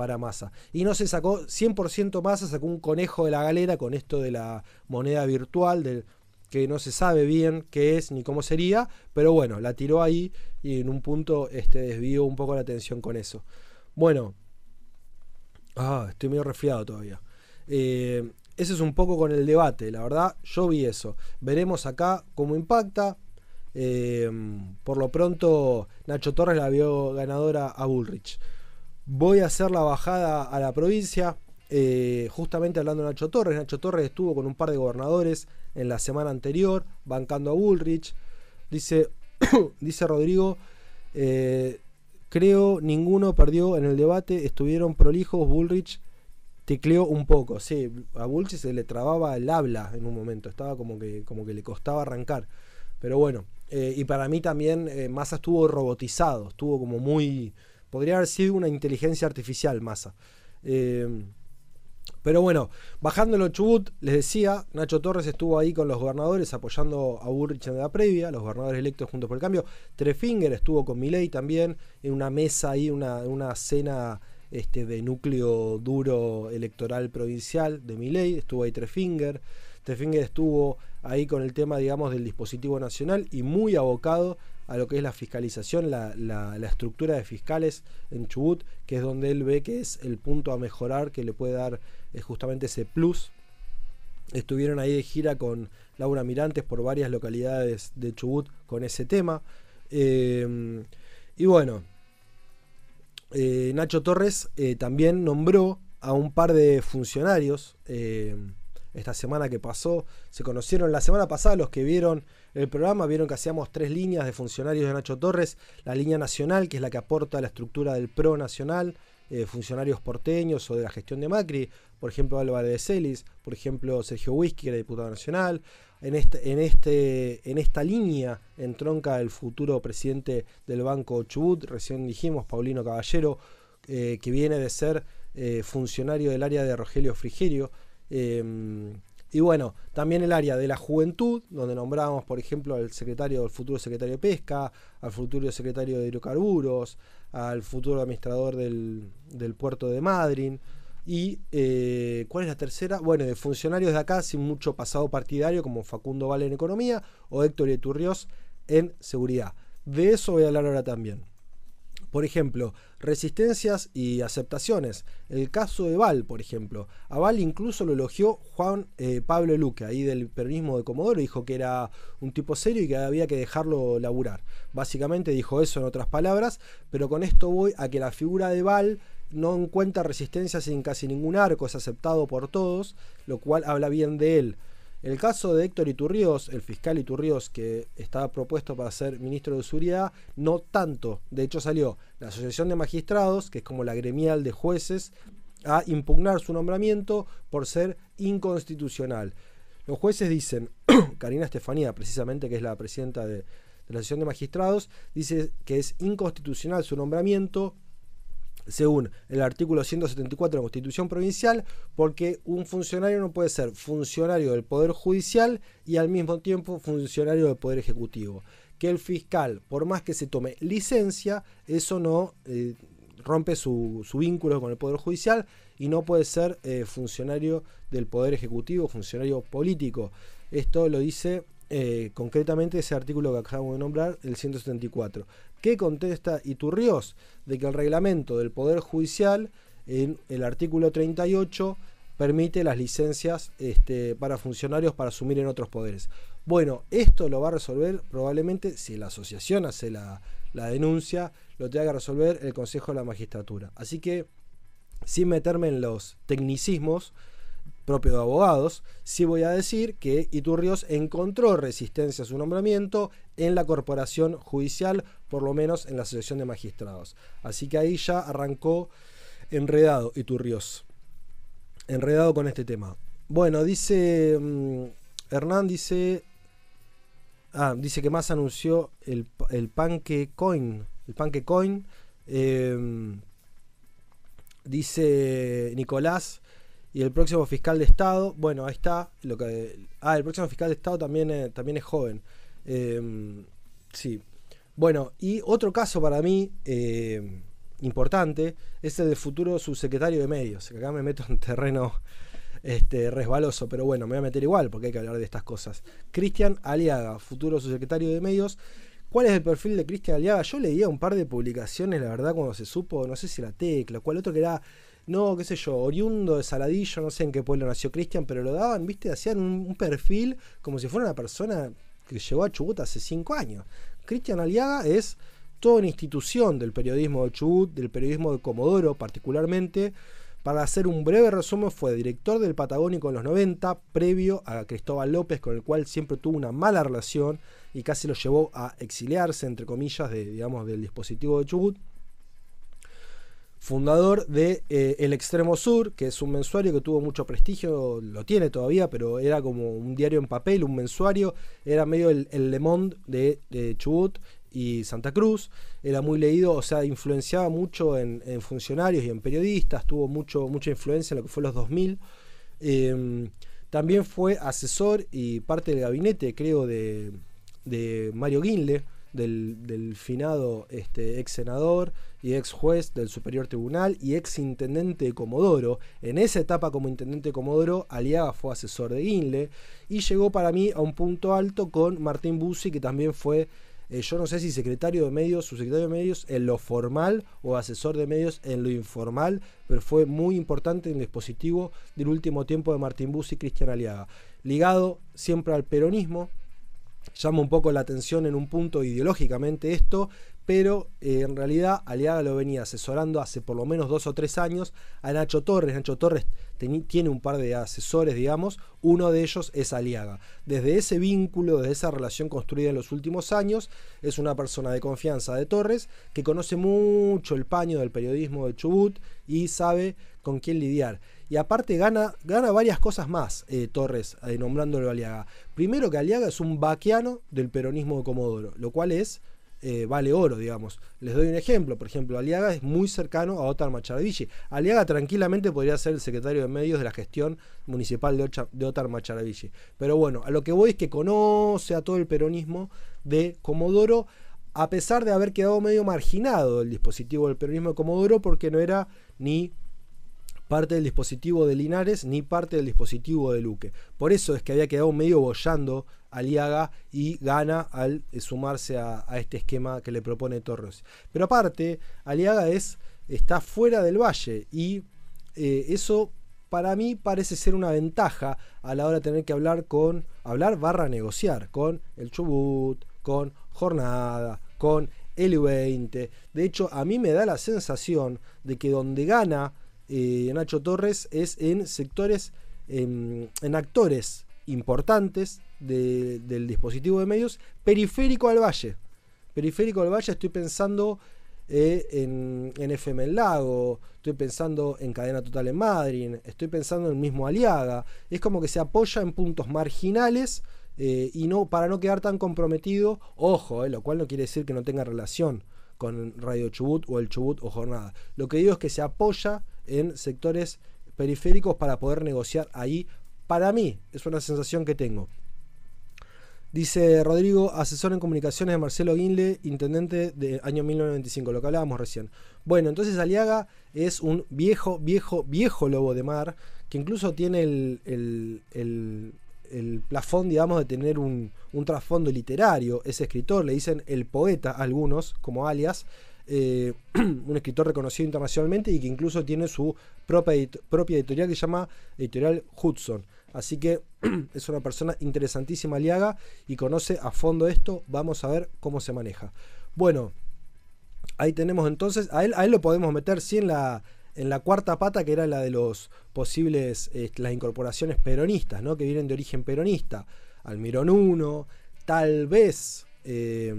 para Massa. Y no se sacó 100% Massa, sacó un conejo de la galera con esto de la moneda virtual, del, que no se sabe bien qué es ni cómo sería, pero bueno, la tiró ahí y en un punto este, desvió un poco la atención con eso. Bueno, ah, estoy medio resfriado todavía. Eh, ese es un poco con el debate, la verdad, yo vi eso. Veremos acá cómo impacta. Eh, por lo pronto, Nacho Torres la vio ganadora a Bullrich. Voy a hacer la bajada a la provincia. Eh, justamente hablando de Nacho Torres, Nacho Torres estuvo con un par de gobernadores en la semana anterior, bancando a Bullrich. Dice, dice Rodrigo, creo ninguno perdió en el debate, estuvieron prolijos Bullrich tecleó un poco, sí, a Bullrich se le trababa el habla en un momento, estaba como que, como que le costaba arrancar. Pero bueno, eh, y para mí también eh, Massa estuvo robotizado, estuvo como muy... Podría haber sido una inteligencia artificial Massa. Eh, pero bueno, bajándolo Chubut, les decía, Nacho Torres estuvo ahí con los gobernadores apoyando a Bullrich en la previa, los gobernadores electos juntos por el cambio. Trefinger estuvo con Milei también en una mesa ahí, una, una cena este, de núcleo duro electoral provincial de Miley, estuvo ahí Trefinger. Trefinger estuvo ahí con el tema, digamos, del dispositivo nacional y muy abocado a lo que es la fiscalización, la, estructura de fiscales en Chubut, que es donde él ve que es el punto a mejorar, que le puede dar eh, justamente ese plus. Estuvieron ahí de gira con Laura Mirantes por varias localidades de Chubut con ese tema. Eh, y bueno, eh, Nacho Torres eh, también nombró a un par de funcionarios esta semana que pasó. Se conocieron la semana pasada los que vieron el programa, vieron que hacíamos tres líneas de funcionarios de Nacho Torres. La línea nacional, que es la que aporta la estructura del PRO nacional, funcionarios porteños o de la gestión de Macri, por ejemplo Álvaro de Celis, por ejemplo Sergio Whisky, que era diputado nacional en, este, en, este, en esta línea entronca el futuro presidente del Banco Chubut, recién dijimos, Paulino Caballero, eh, que viene de ser eh, funcionario del área de Rogelio Frigerio. Em, y bueno, también el área de la juventud, donde nombramos, por ejemplo, al secretario, al futuro secretario de Pesca, al futuro secretario de Hidrocarburos, al futuro administrador del, puerto de Madryn. Y eh, ¿cuál es la tercera? Bueno, de funcionarios de acá sin mucho pasado partidario, como Facundo Vale en economía o Héctor Iturrios en seguridad. De eso voy a hablar ahora también. Por ejemplo, resistencias y aceptaciones. El caso de Val, por ejemplo. A Val incluso lo elogió Juan eh, Pablo Luque, ahí del peronismo de Comodoro, dijo que era un tipo serio y que había que dejarlo laburar. Básicamente dijo eso en otras palabras, pero con esto voy a que la figura de Val no encuentra resistencia sin casi ningún arco, es aceptado por todos, lo cual habla bien de él. El caso de Héctor Iturríos, el fiscal Iturríos que estaba propuesto para ser ministro de Seguridad, no tanto. De hecho salió la Asociación de Magistrados, que es como la gremial de jueces, a impugnar su nombramiento por ser inconstitucional. Los jueces dicen, Karina Estefanía, precisamente, que es la presidenta de, de la Asociación de Magistrados, dice que es inconstitucional su nombramiento según el artículo 174 de la Constitución Provincial, porque un funcionario no puede ser funcionario del Poder Judicial y al mismo tiempo funcionario del Poder Ejecutivo. Que el fiscal, por más que se tome licencia, eso no eh, rompe su, vínculo con el Poder Judicial y no puede ser eh, funcionario del Poder Ejecutivo, funcionario político. Esto lo dice eh, concretamente ese artículo que acabamos de nombrar, el 174. ¿Qué contesta Iturrios? De que el reglamento del Poder Judicial, en el artículo 38, permite las licencias este, para funcionarios para asumir en otros poderes. Bueno, esto lo va a resolver probablemente si la asociación hace la, la denuncia, lo tenga que resolver el Consejo de la Magistratura. Así que, sin meterme en los tecnicismos, propio de abogados, sí voy a decir que Iturrios encontró resistencia a su nombramiento en la corporación judicial, por lo menos en la Asociación de Magistrados. Así que ahí ya arrancó enredado Iturrios. Enredado con este tema. Bueno, dice mm, Hernán, dice... Ah, dice que más anunció el, el Coin. El. Em, dice Nicolás y el próximo fiscal de Estado, bueno, ahí está. Lo que, ah, el próximo fiscal de Estado también, es, también es joven. Em, sí. Bueno, y otro caso para mí em, importante es el del futuro subsecretario de medios. Acá me meto en terreno este, resbaloso, pero bueno, me voy a meter igual porque hay que hablar de estas cosas. Cristian Aliaga, futuro subsecretario de medios. ¿Cuál es el perfil de Cristian Aliaga? Yo leía un par de publicaciones, la verdad, cuando se supo, no sé si la tecla, cuál otro que era no, qué sé yo, oriundo de Saladillo, no sé en qué pueblo nació Cristian, pero lo daban, viste, hacían un, perfil como si fuera una persona que llegó a Chubut hace cinco años. Cristian Aliaga es toda una institución del periodismo de Chubut, del periodismo de Comodoro particularmente. Para hacer un breve resumen, fue director del Patagónico en los 90, previo a Cristóbal López, con el cual siempre tuvo una mala relación y casi lo llevó a exiliarse, entre comillas, de, digamos, del dispositivo de Chubut fundador de eh, El Extremo Sur, que es un mensuario que tuvo mucho prestigio, lo tiene todavía, pero era como un diario en papel, un mensuario, era medio el, Le Monde de, Chubut y Santa Cruz, era muy leído, o sea, influenciaba mucho en, funcionarios y en periodistas, tuvo mucho, mucha influencia en lo que fue los 2000. Em, también fue asesor y parte del gabinete, creo, de, Mario Guinle, del, finado este, ex senador y ex juez del Superior Tribunal y ex intendente de Comodoro. En esa etapa como intendente de Comodoro, Aliaga fue asesor de Guinle y llegó para mí a un punto alto con Martín Bussi, que también fue, eh, yo no sé si secretario de medios, subsecretario de medios en lo formal o asesor de medios en lo informal, pero fue muy importante en el dispositivo del último tiempo de Martín Bussi y Cristian Aliaga. Ligado siempre al peronismo, llama un poco la atención en un punto ideológicamente esto, pero eh, en realidad Aliaga lo venía asesorando hace por lo menos dos o tres años a Nacho Torres. Nacho Torres tiene un par de asesores, digamos, uno de ellos es Aliaga. Desde ese vínculo, desde esa relación construida en los últimos años, es una persona de confianza de Torres que conoce mucho el paño del periodismo de Chubut y sabe con quién lidiar. Y aparte gana, gana varias cosas más eh, Torres, eh, nombrándolo Aliaga. Primero que Aliaga es un vaquiano del peronismo de Comodoro, lo cual es eh, vale oro, digamos. Les doy un ejemplo, por ejemplo, Aliaga es muy cercano a Otar Macharavici. Aliaga tranquilamente podría ser el secretario de medios de la gestión municipal de, Otar Macharavici. Pero bueno, a lo que voy es que conoce a todo el peronismo de Comodoro, a pesar de haber quedado medio marginado el dispositivo del peronismo de Comodoro, porque no era ni parte del dispositivo de Linares ni parte del dispositivo de Luque. Por eso es que había quedado medio bollando Aliaga y gana al eh, sumarse a, este esquema que le propone Torres. Pero aparte, Aliaga es, está fuera del valle y eh, eso para mí parece ser una ventaja a la hora de tener que hablar con, hablar barra negociar con el Chubut, con Jornada, con el 20 De hecho, a mí me da la sensación de que donde gana eh, Nacho Torres es en sectores, en, actores importantes del dispositivo de medios, periférico al valle. Periférico al valle estoy pensando eh, en, en, FM El Lago, estoy pensando en Cadena Total en Madrid, estoy pensando en el mismo Aliaga. Es como que se apoya en puntos marginales eh, y no para no quedar tan comprometido, ojo, lo cual no quiere decir que no tenga relación con Radio Chubut o el Chubut o Jornada. Lo que digo es que se apoya en sectores periféricos para poder negociar ahí. Para mí, es una sensación que tengo. Dice Rodrigo, asesor en comunicaciones de Marcelo Guinle, intendente de año 1995, lo que hablábamos recién. Bueno, entonces Aliaga es un viejo, viejo, viejo lobo de mar, que incluso tiene el, el plafón, digamos, de tener un, trasfondo literario. Ese escritor, le dicen el poeta a algunos, como alias, eh, un escritor reconocido internacionalmente y que incluso tiene su propia, editorial que se llama Editorial Hudson. Así que es una persona interesantísima, Aliaga, y conoce a fondo esto. Vamos a ver cómo se maneja. Bueno, ahí tenemos entonces, a él, a él lo podemos meter en la, en la cuarta pata, que era la de los posibles, las incorporaciones peronistas, ¿no? que vienen de origen peronista. Almirón 1, tal vez eh,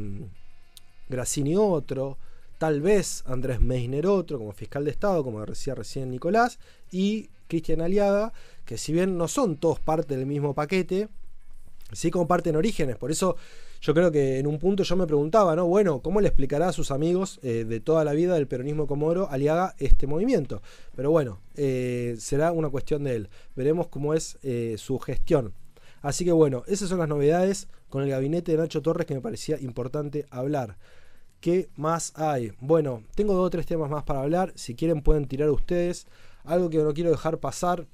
Grassini otro, tal vez Andrés Meisner otro, como fiscal de Estado, como decía recién Nicolás, y Cristian Aliaga, que si bien no son todos parte del mismo paquete, sí comparten orígenes. Por eso yo creo que en un punto yo me preguntaba, ¿no? Bueno, ¿cómo le explicará a sus amigos eh, de toda la vida del peronismo comoro Aliaga este movimiento? Pero bueno, eh, será una cuestión de él. Veremos cómo es eh, su gestión. Así que bueno, esas son las novedades con el gabinete de Nacho Torres que me parecía importante hablar. ¿Qué más hay? Bueno, tengo dos o tres temas más para hablar. Si quieren pueden tirar ustedes. Algo que no quiero dejar pasar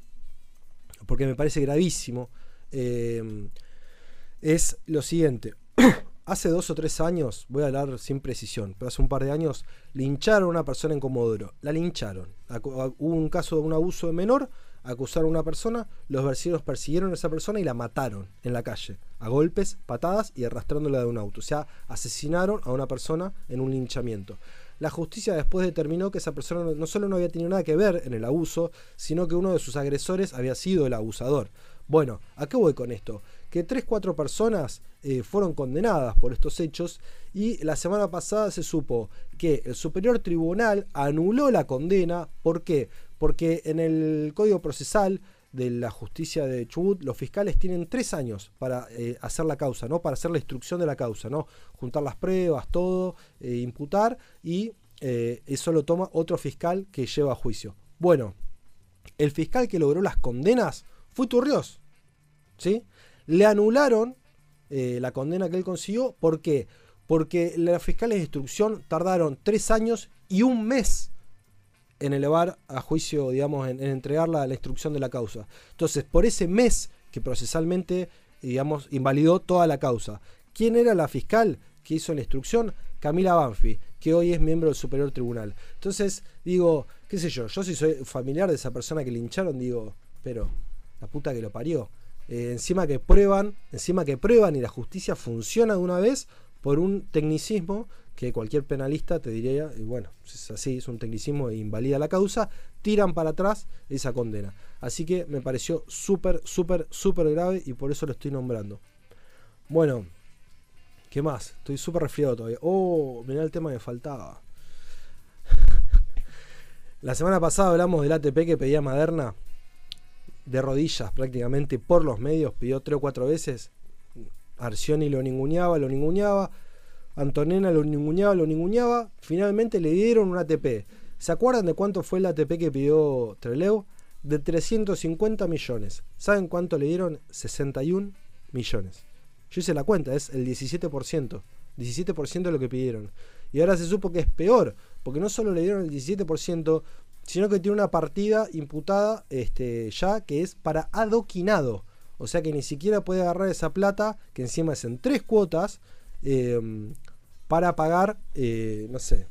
porque me parece gravísimo. es lo siguiente. hace dos o tres años, voy a hablar sin precisión, pero hace un par de años, lincharon a una persona en Comodoro. La lincharon. Hubo un caso de un abuso de menor, acusaron a una persona, los vecinos persiguieron a esa persona y la mataron en la calle, a golpes, patadas y arrastrándola de un auto. O sea, asesinaron a una persona en un linchamiento. La justicia después determinó que esa persona no solo no había tenido nada que ver en el abuso, sino que uno de sus agresores había sido el abusador. Bueno, ¿a qué voy con esto? Que tres, cuatro personas eh, fueron condenadas por estos hechos y la semana pasada se supo que el Superior Tribunal anuló la condena. ¿Por qué? Porque en el Código Procesal de la justicia de Chubut, los fiscales tienen tres años para eh, hacer la causa, ¿no? Para hacer la instrucción de la causa, ¿no? Juntar las pruebas, todo, eh, imputar, y eso lo toma otro fiscal que lleva a juicio. Bueno, el fiscal que logró las condenas fue Turrios. ¿Sí? Le anularon eh, la condena que él consiguió. ¿Por qué? Porque los fiscales de instrucción tardaron tres años y un mes en elevar a juicio, digamos, en, entregar la, instrucción de la causa. Entonces, por ese mes que procesalmente, digamos, invalidó toda la causa. ¿Quién era la fiscal que hizo la instrucción? Camila Banfi, que hoy es miembro del Superior Tribunal. Entonces, digo, qué sé yo, yo si soy familiar de esa persona que lincharon, digo, pero la puta que lo parió. Eh, encima que prueban, encima que prueban y la justicia funciona de una vez por un tecnicismo que cualquier penalista te diría, y bueno, es así, es un tecnicismo e invalida la causa, tiran para atrás esa condena. Así que me pareció súper, súper, súper grave y por eso lo estoy nombrando. Bueno, ¿qué más? Estoy súper resfriado todavía. Oh, mirá el tema que faltaba. La semana pasada hablamos del ATP que pedía Maderna de rodillas prácticamente por los medios, pidió tres o cuatro veces. Arcioni lo ninguneaba, lo ninguneaba. Antonena lo ninguneaba, lo ninguneaba. Finalmente le dieron un ATP. ¿Se acuerdan de cuánto fue el ATP que pidió Treleu? De 350 millones. ¿Saben cuánto le dieron? 61 millones. Yo hice la cuenta, es el 17%. 17% de lo que pidieron. Y ahora se supo que es peor, porque no solo le dieron el 17%, sino que tiene una partida imputada este, ya que es para adoquinado. O sea que ni siquiera puede agarrar esa plata, que encima es en tres cuotas, em, para pagar, eh, no sé,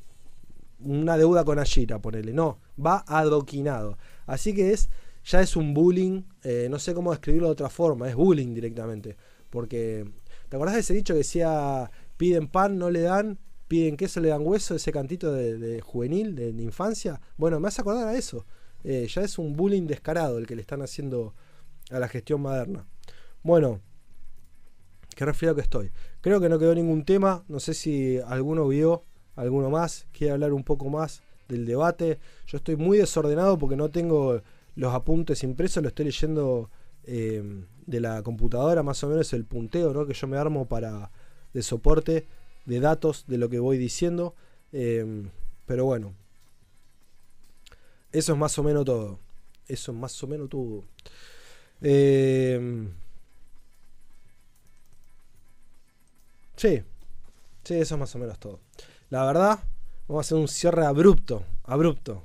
una deuda con Ashira, ponele. No, va adoquinado. Así que es, ya es un bullying, eh, no sé cómo describirlo de otra forma, es bullying directamente. Porque, ¿te acordás de ese dicho que decía, piden pan, no le dan, piden queso, le dan hueso, ese cantito de, juvenil, de, infancia. Bueno, me hace acordar a eso. Eh, ya es un bullying descarado el que le están haciendo a la gestión moderna. Bueno, qué resfriado que estoy. Creo que no quedó ningún tema. No sé si alguno vio, alguno más, quiere hablar un poco más del debate. Yo estoy muy desordenado porque no tengo los apuntes impresos, lo estoy leyendo eh, de la computadora, más o menos el punteo ¿no? que yo me armo para de soporte de datos de lo que voy diciendo. Em, pero bueno, eso es más o menos todo. Eso es más o menos todo. Em, sí, sí, eso es más o menos todo. La verdad, vamos a hacer un cierre abrupto, abrupto.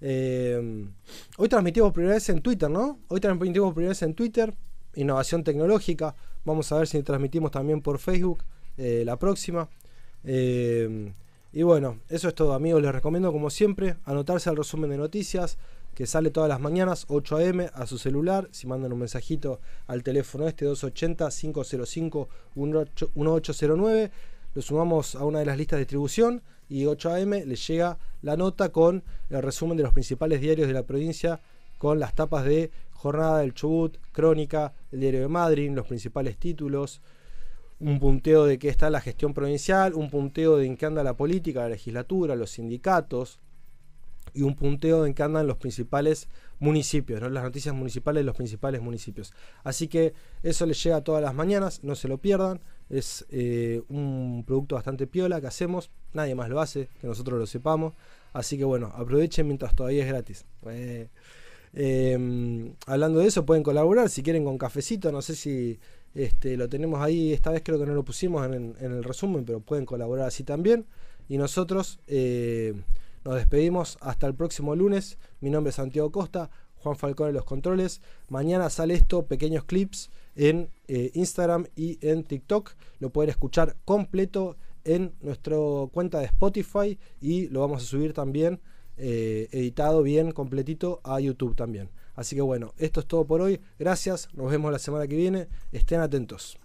Em, hoy transmitimos primera vez en Twitter, ¿no? Hoy transmitimos primera vez en Twitter. innovación tecnológica. Vamos a ver si transmitimos también por Facebook eh, la próxima. Eh, y bueno, eso es todo amigos. Les recomiendo como siempre anotarse al resumen de noticias que sale todas las mañanas 8 a.m. a su celular. Si mandan un mensajito al teléfono este 280-505-1809, lo sumamos a una de las listas de distribución y 8 a.m. les llega la nota con el resumen de los principales diarios de la provincia con las tapas de Jornada del Chubut, Crónica, el Diario de Madrid, los principales títulos, un punteo de qué está la gestión provincial, un punteo de en qué anda la política, la legislatura, los sindicatos y un punteo en qué andan los principales municipios, ¿no? las noticias municipales de los principales municipios. Así que eso les llega todas las mañanas, no se lo pierdan. Es eh, un producto bastante piola que hacemos, nadie más lo hace, que nosotros lo sepamos. Así que bueno, aprovechen mientras todavía es gratis. Eh, Em, hablando de eso, pueden colaborar si quieren con cafecito. No sé si este, lo tenemos ahí. Esta vez creo que no lo pusimos en, el resumen, pero pueden colaborar así también. Y nosotros eh, nos despedimos hasta el próximo lunes. Mi nombre es Santiago Costa, Juan Falcón en los controles. Mañana sale esto, pequeños clips en eh, Instagram y en TikTok. Lo pueden escuchar completo en nuestra cuenta de Spotify y lo vamos a subir también eh, editado bien, completito, a YouTube también. Así que bueno, esto es todo por hoy. Gracias, nos vemos la semana que viene. Estén atentos.